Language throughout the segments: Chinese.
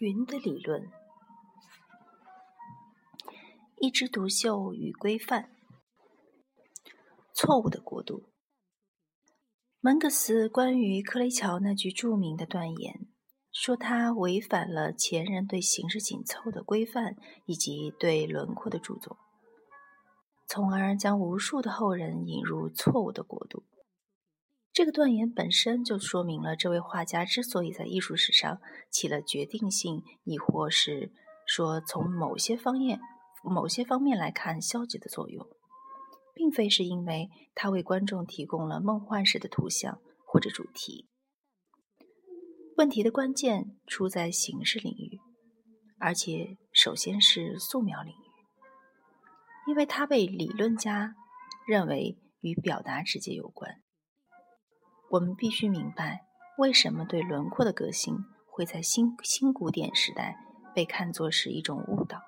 云的理论，一枝独秀与规范，错误的国度。门格斯关于克雷乔那句著名的断言，说他违反了前人对形式紧凑的规范以及对轮廓的著作，从而将无数的后人引入错误的国度。这个断言本身就说明了，这位画家之所以在艺术史上起了决定性，亦或是说从某些方面、某些方面来看消极的作用，并非是因为他为观众提供了梦幻式的图像或者主题。问题的关键出在形式领域，而且首先是素描领域，因为它被理论家认为与表达直接有关。我们必须明白，为什么对轮廓的革新会在新新古典时代被看作是一种误导。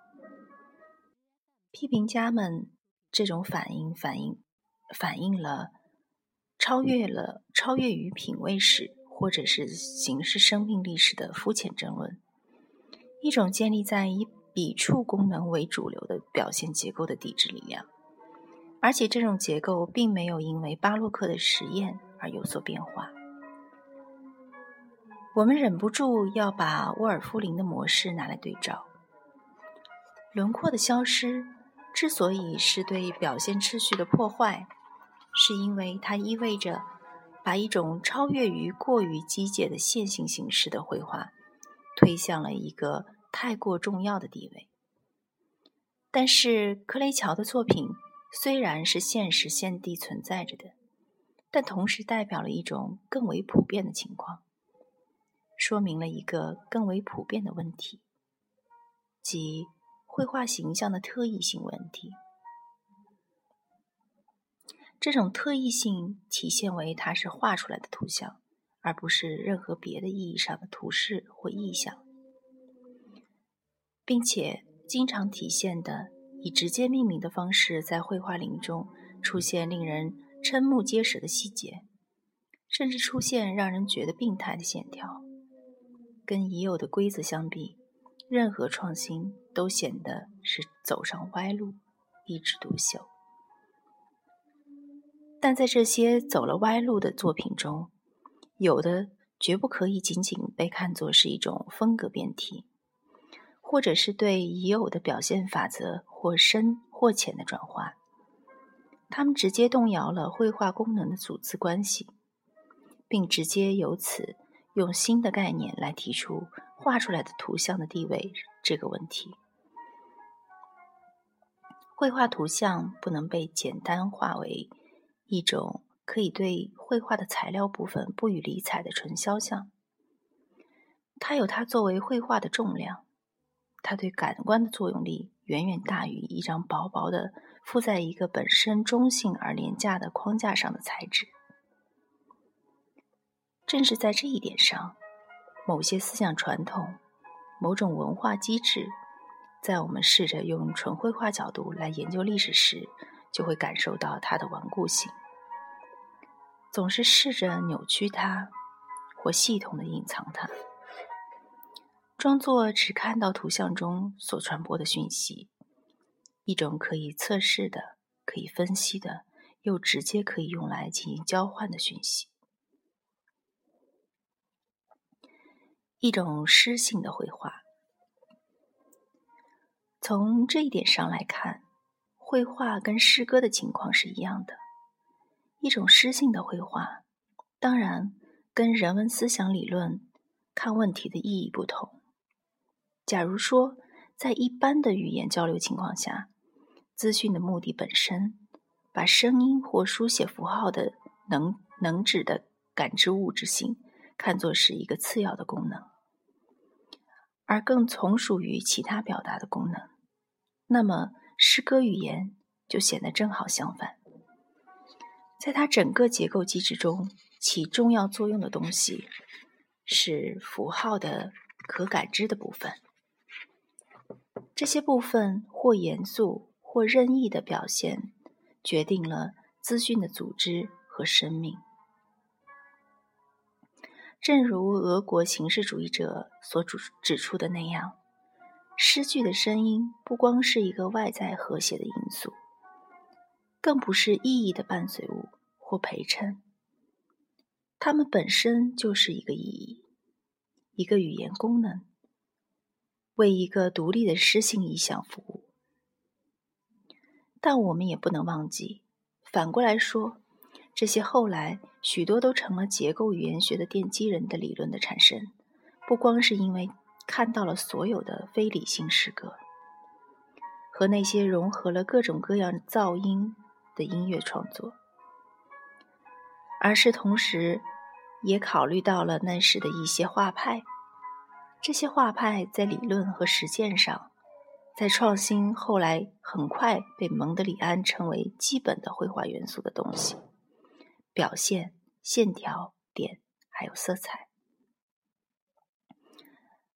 批评家们这种反应反映反映了超越了超越于品味史或者是形式生命历史的肤浅争论，一种建立在以笔触功能为主流的表现结构的抵制力量，而且这种结构并没有因为巴洛克的实验。而有所变化，我们忍不住要把沃尔夫林的模式拿来对照。轮廓的消失之所以是对表现秩序的破坏，是因为它意味着把一种超越于过于机械的线性形式的绘画推向了一个太过重要的地位。但是，克雷乔的作品虽然是现实现地存在着的。但同时代表了一种更为普遍的情况，说明了一个更为普遍的问题，即绘画形象的特异性问题。这种特异性体现为它是画出来的图像，而不是任何别的意义上的图示或意象，并且经常体现的以直接命名的方式在绘画林中出现令人。瞠目结舌的细节，甚至出现让人觉得病态的线条。跟已有的规则相比，任何创新都显得是走上歪路，一枝独秀。但在这些走了歪路的作品中，有的绝不可以仅仅被看作是一种风格变体，或者是对已有的表现法则或深或浅的转化。他们直接动摇了绘画功能的组织关系，并直接由此用新的概念来提出画出来的图像的地位这个问题。绘画图像不能被简单化为一种可以对绘画的材料部分不予理睬的纯肖像，它有它作为绘画的重量，它对感官的作用力远远大于一张薄薄的。附在一个本身中性而廉价的框架上的材质，正是在这一点上，某些思想传统、某种文化机制，在我们试着用纯绘画角度来研究历史时，就会感受到它的顽固性。总是试着扭曲它，或系统的隐藏它，装作只看到图像中所传播的讯息。一种可以测试的、可以分析的，又直接可以用来进行交换的讯息。一种诗性的绘画。从这一点上来看，绘画跟诗歌的情况是一样的。一种诗性的绘画，当然跟人文思想理论看问题的意义不同。假如说，在一般的语言交流情况下，资讯的目的本身，把声音或书写符号的能能指的感知物质性看作是一个次要的功能，而更从属于其他表达的功能。那么，诗歌语言就显得正好相反。在它整个结构机制中起重要作用的东西，是符号的可感知的部分。这些部分或严肃。或任意的表现，决定了资讯的组织和生命。正如俄国形式主义者所指指出的那样，诗句的声音不光是一个外在和谐的因素，更不是意义的伴随物或陪衬，它们本身就是一个意义，一个语言功能，为一个独立的诗性意象服务。但我们也不能忘记，反过来说。这些后来许多都成了结构语言学的奠基人的理论的产生，不光是因为看到了所有的非理性诗歌和那些融合了各种各样噪音的音乐创作，而是同时也考虑到了那时的一些画派。这些画派在理论和实践上，在创新后来很快被蒙德里安称为基本的绘画元素的东西。表现、线条、点，还有色彩。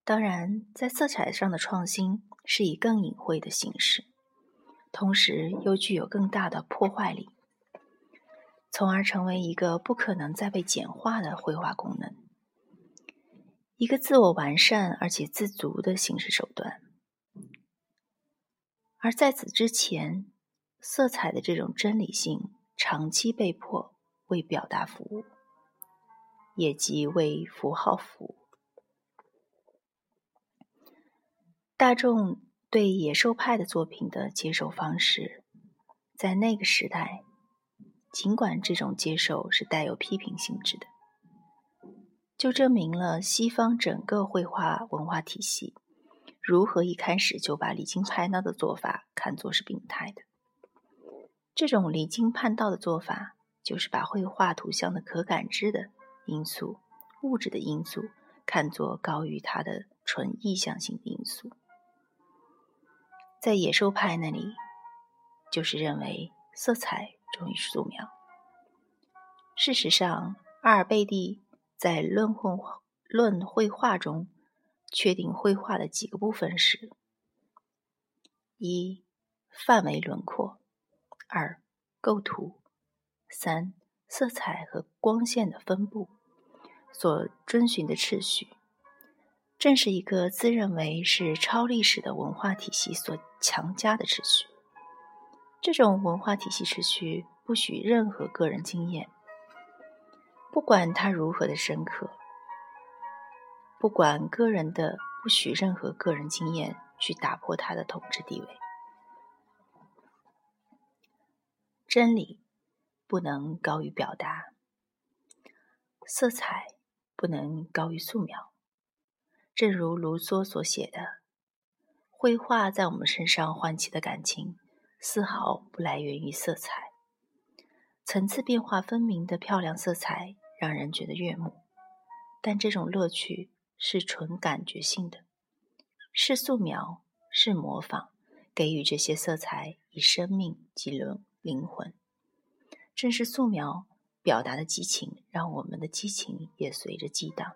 当然，在色彩上的创新是以更隐晦的形式，同时又具有更大的破坏力，从而成为一个不可能再被简化的绘画功能，一个自我完善而且自足的形式手段。而在此之前，色彩的这种真理性长期被迫。为表达服务，也即为符号服务。大众对野兽派的作品的接受方式，在那个时代，尽管这种接受是带有批评性质的，就证明了西方整个绘画文化体系如何一开始就把离经叛道的做法看作是病态的。这种离经叛道的做法。就是把绘画图像的可感知的因素、物质的因素看作高于它的纯意向性的因素。在野兽派那里，就是认为色彩重于素描。事实上，阿尔贝蒂在《论混论绘画》中确定绘画的几个部分时：一、范围轮廓；二、构图。三、色彩和光线的分布所遵循的秩序，正是一个自认为是超历史的文化体系所强加的秩序。这种文化体系秩序不许任何个人经验，不管它如何的深刻，不管个人的，不许任何个人经验去打破它的统治地位。真理。不能高于表达，色彩不能高于素描。正如卢梭所写的：“绘画在我们身上唤起的感情，丝毫不来源于色彩。层次变化分明的漂亮色彩让人觉得悦目，但这种乐趣是纯感觉性的，是素描，是模仿，给予这些色彩以生命及灵灵魂。”正是素描表达的激情，让我们的激情也随着激荡；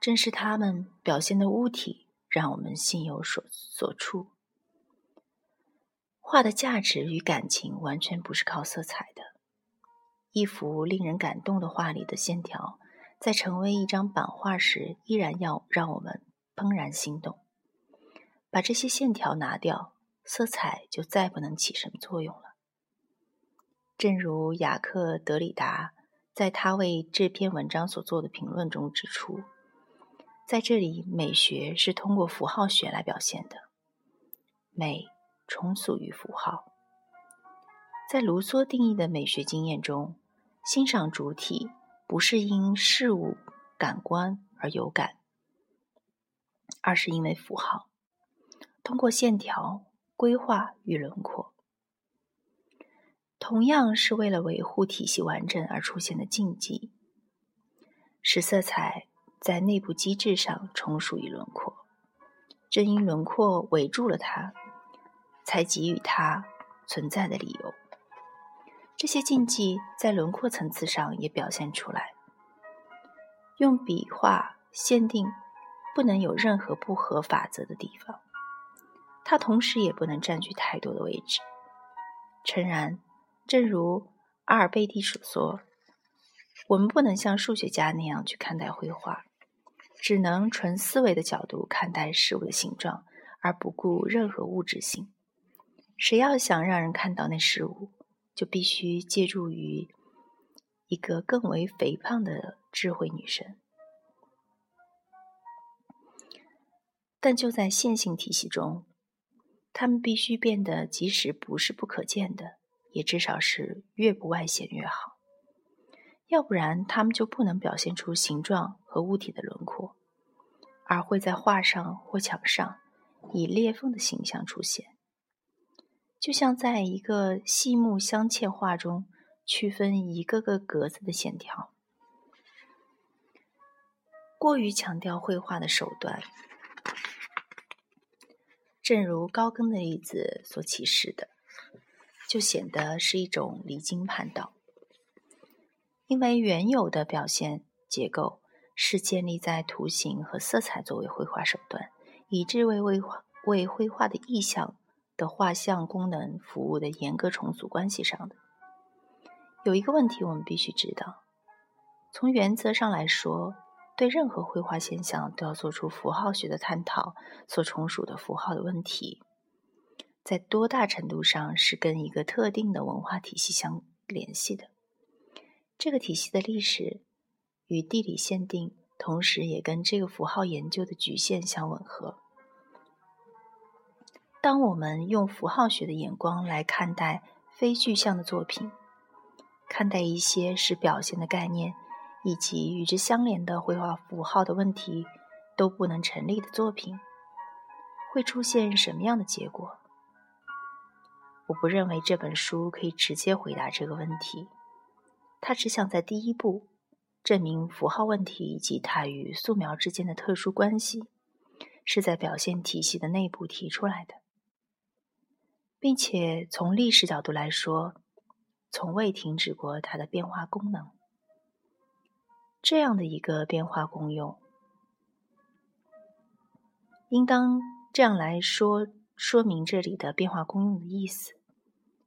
正是他们表现的物体，让我们心有所所触。画的价值与感情完全不是靠色彩的。一幅令人感动的画里的线条，在成为一张版画时，依然要让我们怦然心动。把这些线条拿掉，色彩就再不能起什么作用了。正如雅克·德里达在他为这篇文章所做的评论中指出，在这里，美学是通过符号学来表现的，美重属于符号。在卢梭定义的美学经验中，欣赏主体不是因事物感官而有感，而是因为符号，通过线条、规划与轮廓。同样是为了维护体系完整而出现的禁忌，使色彩在内部机制上重属于轮廓。正因轮廓围住了它，才给予它存在的理由。这些禁忌在轮廓层次上也表现出来。用笔画限定不能有任何不合法则的地方，它同时也不能占据太多的位置。诚然。正如阿尔贝蒂所说，我们不能像数学家那样去看待绘画，只能纯思维的角度看待事物的形状，而不顾任何物质性。谁要想让人看到那事物，就必须借助于一个更为肥胖的智慧女神。但就在线性体系中，他们必须变得，即使不是不可见的，也至少是越不外显越好。要不然，他们就不能表现出形状和物体的轮廓，而会在画上或墙上以裂缝的形象出现，就像在一个细木镶嵌画中区分一个个格子的线条。过于强调绘画的手段。正如高更的例子所启示的，就显得是一种离经叛道。因为原有的表现结构是建立在图形和色彩作为绘画手段，以致为为为绘画的意象的画像功能服务的严格重组关系上的。有一个问题我们必须知道：从原则上来说。对任何绘画现象都要做出符号学的探讨，所从属的符号的问题，在多大程度上是跟一个特定的文化体系相联系的？这个体系的历史与地理限定，同时也跟这个符号研究的局限相吻合。当我们用符号学的眼光来看待非具象的作品，看待一些使表现的概念。以及与之相连的绘画符号的问题都不能成立的作品，会出现什么样的结果？我不认为这本书可以直接回答这个问题。它只想在第一步证明符号问题以及它与素描之间的特殊关系是在表现体系的内部提出来的，并且从历史角度来说，从未停止过它的变化功能。这样的一个变化功用，应当这样来说说明这里的变化功用的意思。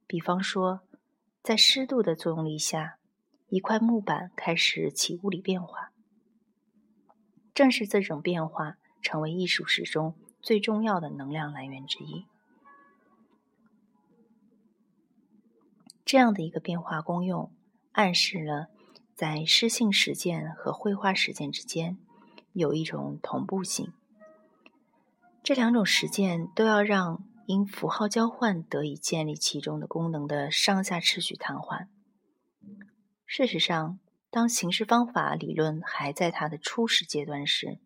比方说，在湿度的作用力下，一块木板开始起物理变化。正是这种变化，成为艺术史中最重要的能量来源之一。这样的一个变化功用，暗示了。在诗性实践和绘画实践之间有一种同步性，这两种实践都要让因符号交换得以建立其中的功能的上下秩序瘫痪。事实上，当形式方法理论还在它的初始阶段时，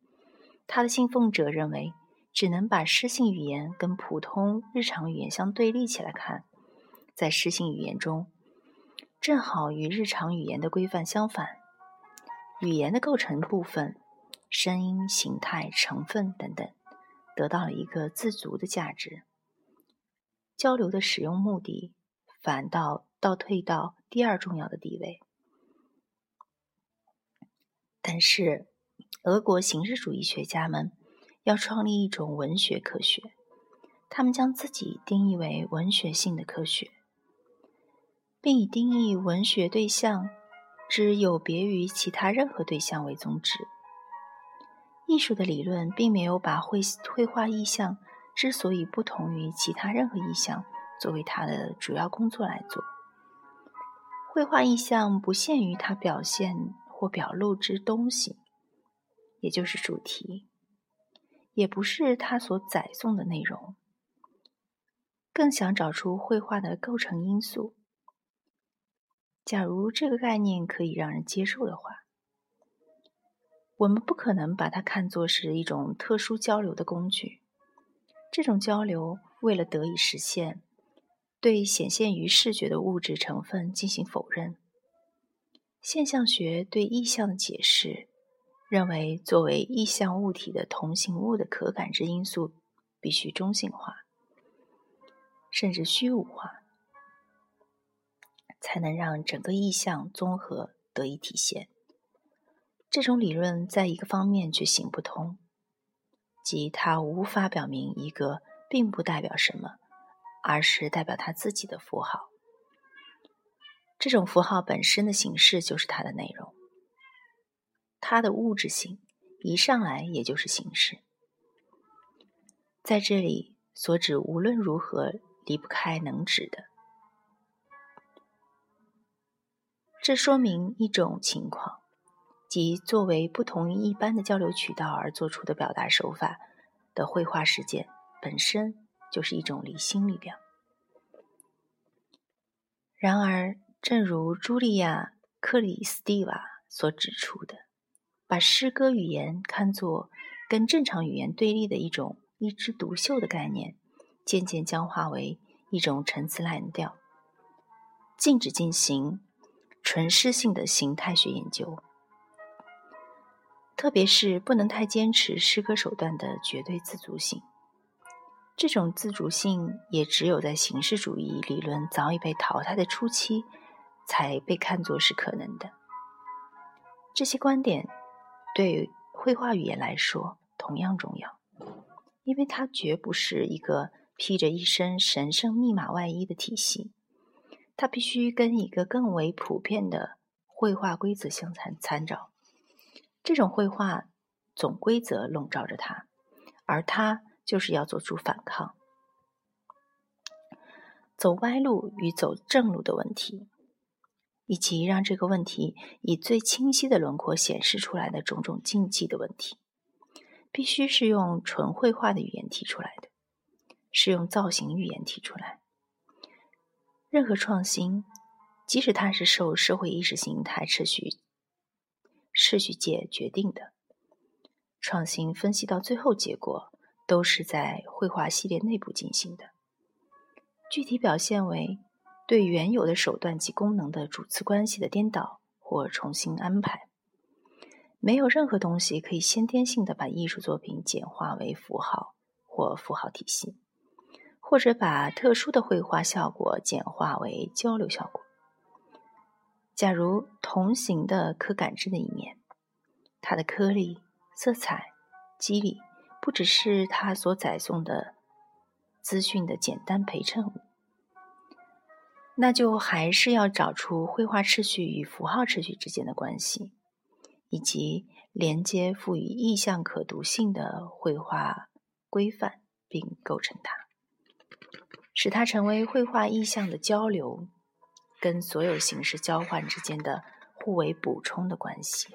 它的信奉者认为只能把诗性语言跟普通日常语言相对立起来看，在诗性语言中。正好与日常语言的规范相反，语言的构成部分、声音、形态、成分等等，得到了一个自足的价值。交流的使用目的反倒倒退到第二重要的地位。但是，俄国形式主义学家们要创立一种文学科学，他们将自己定义为文学性的科学。并以定义文学对象之有别于其他任何对象为宗旨。艺术的理论并没有把绘绘画意象之所以不同于其他任何意象作为它的主要工作来做。绘画意象不限于它表现或表露之东西，也就是主题，也不是它所载颂的内容，更想找出绘画的构成因素。假如这个概念可以让人接受的话，我们不可能把它看作是一种特殊交流的工具。这种交流为了得以实现，对显现于视觉的物质成分进行否认。现象学对意象的解释认为，作为意象物体的同形物的可感知因素必须中性化，甚至虚无化。才能让整个意象综合得以体现。这种理论在一个方面却行不通，即它无法表明一个并不代表什么，而是代表它自己的符号。这种符号本身的形式就是它的内容。它的物质性一上来也就是形式。在这里所指无论如何离不开能指的，这说明一种情况，即作为不同于一般的交流渠道而做出的表达手法的绘画实践本身就是一种离心力量。然而，正如茱莉亚·克里斯蒂瓦所指出的，把诗歌语言看作跟正常语言对立的一种。一枝独秀的概念渐渐僵化为一种陈词滥调，禁止进行纯诗性的形态学研究，特别是不能太坚持诗歌手段的绝对自主性。这种自主性也只有在形式主义理论早已被淘汰的初期才被看作是可能的。这些观点对绘画语言来说同样重要。因为它绝不是一个披着一身神圣密码外衣的体系，它必须跟一个更为普遍的绘画规则相参参照。这种绘画总规则笼罩着它，而它就是要做出反抗，走歪路与走正路的问题，以及让这个问题以最清晰的轮廓显示出来的种种禁忌的问题。必须是用纯绘画的语言提出来的，是用造型语言提出来。任何创新，即使它是受社会意识形态秩序、秩序界决定的，创新分析到最后结果，都是在绘画系列内部进行的。具体表现为对原有的手段及功能的主次关系的颠倒或重新安排。没有任何东西可以先天性的把艺术作品简化为符号或符号体系，或者把特殊的绘画效果简化为交流效果。假如同行的可感知的一面，它的颗粒、色彩、肌理，不只是它所载送的资讯的简单陪衬物，那就还是要找出绘画秩序与符号秩序之间的关系。以及连接赋予意象可读性的绘画规范，并构成它，使它成为绘画意象的交流跟所有形式交换之间的互为补充的关系。